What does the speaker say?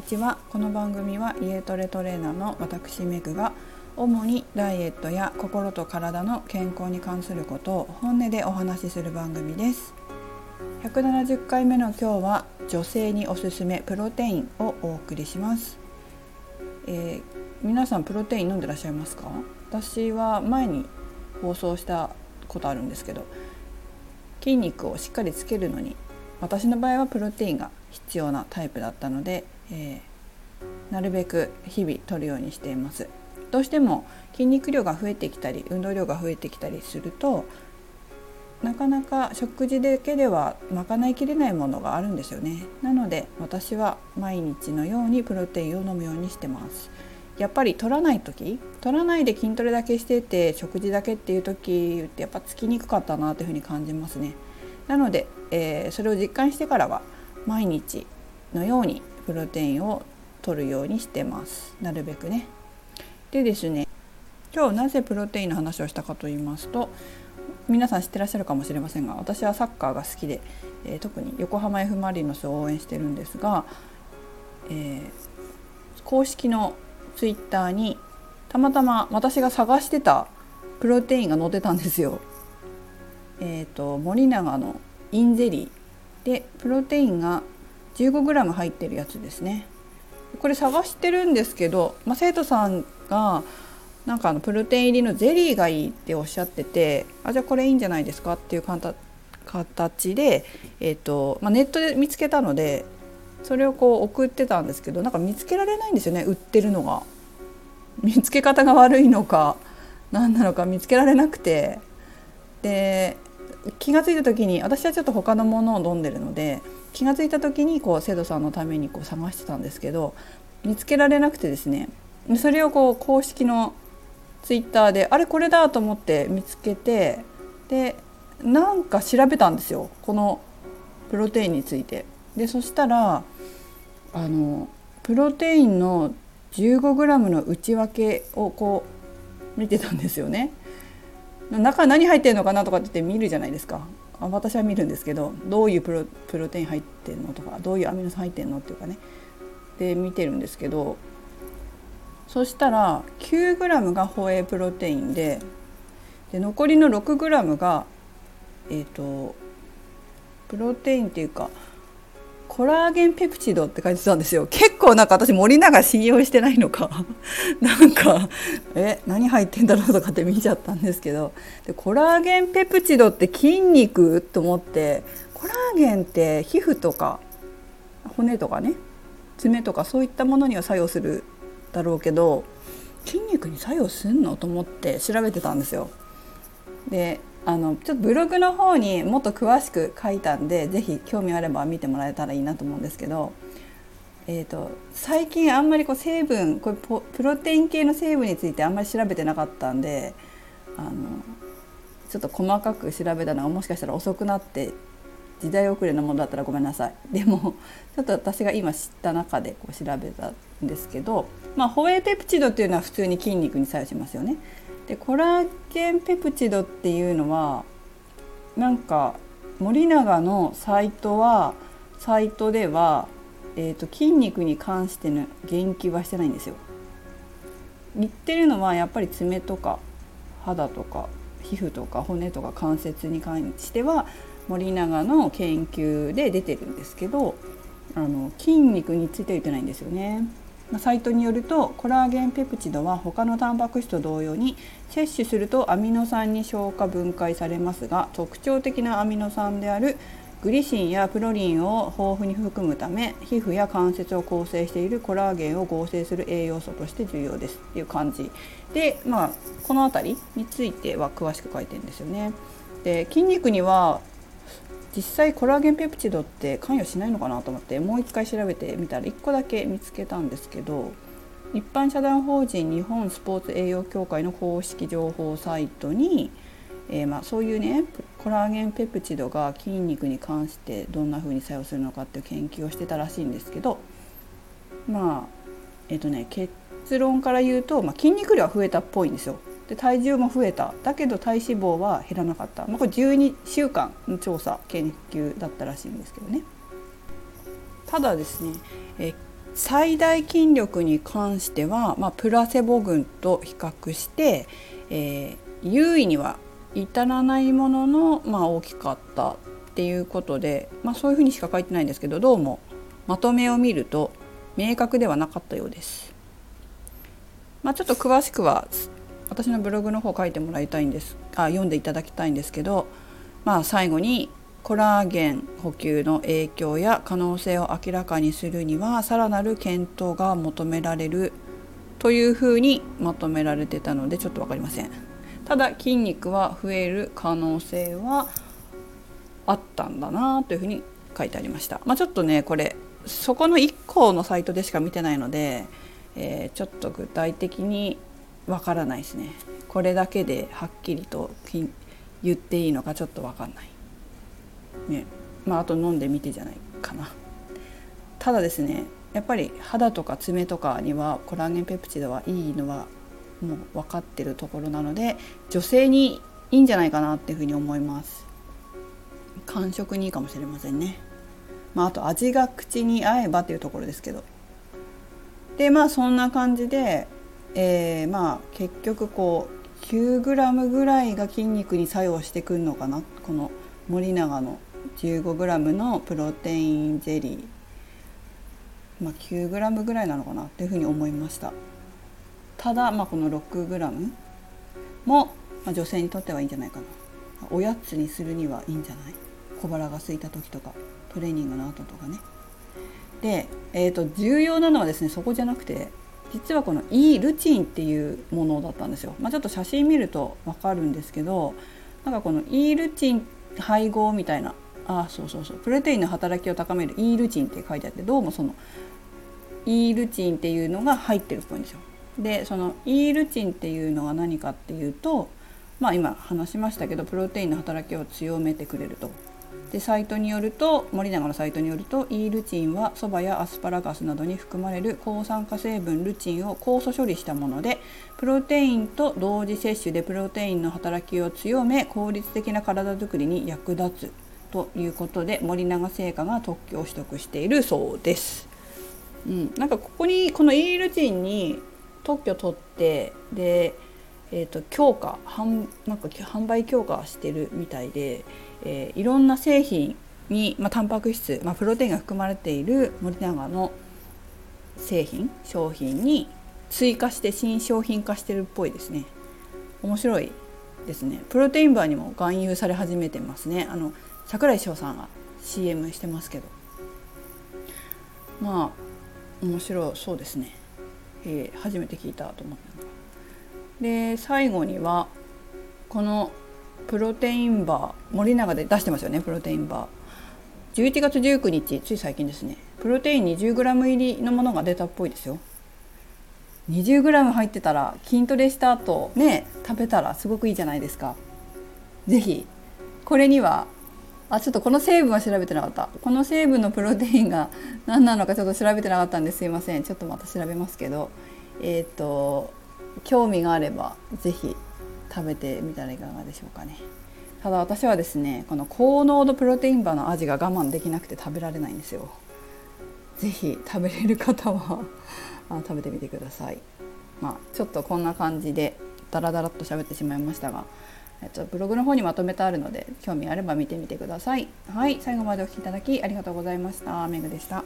にちは。この番組は家トレトレーナーの私メグが主にダイエットや心と体の健康に関することを本音でお話しする番組です。170回目の今日は女性におすすめプロテインをお送りします、えー、皆さんプロテイン飲んでらっしゃいますか？私は前に放送したことあるんですけど筋肉をしっかりつけるのに私の場合はプロテインが必要なタイプだったので、えー、なるべく日々取るようにしています。どうしても筋肉量が増えてきたり運動量が増えてきたりするとなかなか食事だけでは賄いきれないものがあるんですよね。なので私は毎日のようにプロテインを飲むようにしてます。やっぱり取らない時取らないで筋トレだけしてて食事だけっていう時ってやっぱつきにくかったなというふうに感じますね。なので、えー、それを実感してからは毎日のようにプロテインを取るようにしてますなるべくねでですね今日なぜプロテインの話をしたかと言いますと皆さん知ってらっしゃるかもしれませんが私はサッカーが好きで、えー、特に横浜 F・ マリノスを応援してるんですが、えー、公式のツイッターにたまたま私が探してたプロテインが載ってたんですよ。えーと、森永のインゼリーでプロテインが 15g 入ってるやつですね。これ探してるんですけど、まあ、生徒さんがなんかあのプロテン入りのゼリーがいいっておっしゃっててあじゃあこれいいんじゃないですか？っていう形で、えーとまあ、ネットで見つけたのでそれをこう送ってたんですけどなんか見つけられないんですよね売ってるのが。見つけ方が悪いのか何なのか見つけられなくて。で気が付いた時に私はちょっと他のものを飲んでるので気が付いた時にこう生徒さんのためにこう探してたんですけど見つけられなくてですねそれをこう公式のツイッターであれこれだと思って見つけてでなんか調べたんですよこのプロテインについて。でそしたらあのプロテインの 15g の内訳をこう見てたんですよね。中何入ってるのかなとかって見るじゃないですか。私は見るんですけどどういうプロプロテイン入ってんのとかどういうアミノ酸入ってんのっていうかね。で見てるんですけどそしたら 9g がホエイプロテインでで残りの 6g がえっ、ー、とプロテインっていうかコラーゲンペプチドって書いてたんですよ。結構なんか私森永信用してないのか。なんかえ何入ってんだろうとかって見ちゃったんですけど。でコラーゲンペプチドって筋肉と思ってコラーゲンって皮膚とか骨とかね爪とかそういったものには作用するだろうけど筋肉に作用すんのと思って調べてたんですよ。であのちょっとブログの方にもっと詳しく書いたんで是非興味あれば見てもらえたらいいなと思うんですけど、えーと、最近あんまりこう成分これプロテイン系の成分についてあんまり調べてなかったんであのちょっと細かく調べたのがもしかしたら遅くなって時代遅れのものだったらごめんなさい でもちょっと私が今知った中でこう調べたんですけど、まあ、ホエイペプチドっていうのは普通に筋肉に作用しますよね。でコラーゲンペプチドっていうのはなんか森永のサイトはサイトでは、えーと、筋肉に関しての言及はしてないんですよ。言ってるのはやっぱり爪とか肌とか皮膚とか骨とか関節に関しては森永の研究で出てるんですけどあの筋肉については言ってないんですよね。サイトによるとコラーゲンペプチドは他のタンパク質と同様に摂取するとアミノ酸に消化分解されますが特徴的なアミノ酸であるグリシンやプロリンを豊富に含むため皮膚や関節を構成しているコラーゲンを合成する栄養素として重要ですっていう感じで、まあ、この辺りについては詳しく書いてるんですよね。で筋肉には実際コラーゲンペプチドって関与しないのかなと思ってもう一回調べてみたら1個だけ見つけたんですけど一般社団法人日本スポーツ栄養協会の公式情報サイトに、えー、まあそういうねコラーゲンペプチドが筋肉に関してどんな風に作用するのかっていう研究をしてたらしいんですけどまあえっ、ー、とね結論から言うと、まあ、筋肉量は増えたっぽいんですよ。で体重も増えた。だけど体脂肪は減らなかった、まあ、これ12週間の調査研究だったらしいんですけどね。ただですね、え最大筋力に関しては、まあ、プラセボ群と比較して、えー、優位には至らないものの、まあ、大きかったっていうことで、まあ、そういうふうにしか書いてないんですけどどうもまとめを見ると明確ではなかったようです。まあ、ちょっと詳しくは私のブログの方書いてもらいたいんです。あ読んでいただきたいんですけど、まあ、最後にコラーゲン補給の影響や可能性を明らかにするにはさらなる検討が求められるというふうにまとめられてたのでちょっと分かりません。ただ筋肉は増える可能性はあったんだなというふうに書いてありました、まあ、ちょっとねこれそこの1個のサイトでしか見てないので、えー、ちょっと具体的にわからないですね。これだけではっきりと言っていいのかちょっとわかんない。ね。まああと飲んでみてじゃないかな。ただですねやっぱり肌とか爪とかにはコラーゲンペプチドはいいのはもう分かってるところなので女性にいいんじゃないかなっていうふうに思います。感触にいいかもしれませんね。まあ、あと味が口に合えばっていうところですけど。でまあそんな感じで、えー、まあ結局こう 9g ぐらいが筋肉に作用してくるのかなこの森永の 15g のプロテインゼリー、まあ、9g ぐらいなのかなっていうふうに思いました。ただ、まあ、この 6g も、まあ、女性にとってはいいんじゃないかな。おやつにするにはいいんじゃない？小腹が空いた時とかトレーニングの後とかね。で、えーと、重要なのはですねそこじゃなくて実はこの E ルチンっていうものだったんですよ、まあ、ちょっと写真見ると分かるんですけどなんかこの E ルチン配合みたいなあそうそうそうプロテインの働きを高める E ルチンって書いてあってどうもその E ルチンっていうのが入ってるっぽいんですよ。でその E ルチンっていうのは何かっていうとまあ今話しましたけどプロテインの働きを強めてくれるとでサイトによると森永のサイトによると E ルチンはそばやアスパラガスなどに含まれる抗酸化成分ルチンを酵素処理したものでプロテインと同時摂取でプロテインの働きを強め効率的な体づくりに役立つということで森永製菓が特許を取得しているそうです。うん、なんかここにこの E ルチンに特許取ってで、えーと、強化販なんか販売強化してるみたいでえー、いろんな製品に、まあ、タンパク質、まあ、プロテインが含まれている森永の製品商品に追加して新商品化してるっぽいですね。面白いですね。プロテインバーにも含有され始めてますね。あの櫻井翔さんが CM してますけど。まあ面白そうですね、えー、初めて聞いたと思ったで最後にはこのプロテインバー森永で出してますよねプロテインバー。11月19日つい最近ですね。プロテイン 20g 入りのものが出たっぽいですよ。20g 入ってたら筋トレした後ね食べたらすごくいいじゃないですか。是非これにはあちょっとこの成分は調べてなかった。この成分のプロテインが何なのかちょっと調べてなかったんですいません。ちょっとまた調べますけど。えっ、ー、と興味があれば是非食べてみたらいかがでしょうかねただ私はですねこの高濃度プロテインバーの味が我慢できなくて食べられないんですよ是非食べれる方は食べてみてくださいまあちょっとこんな感じでダラダラっと喋ってしまいましたがえっと、ブログの方にまとめてあるので興味あれば見てみてください。はい、最後までお聴きいただきありがとうございました。めぐでした。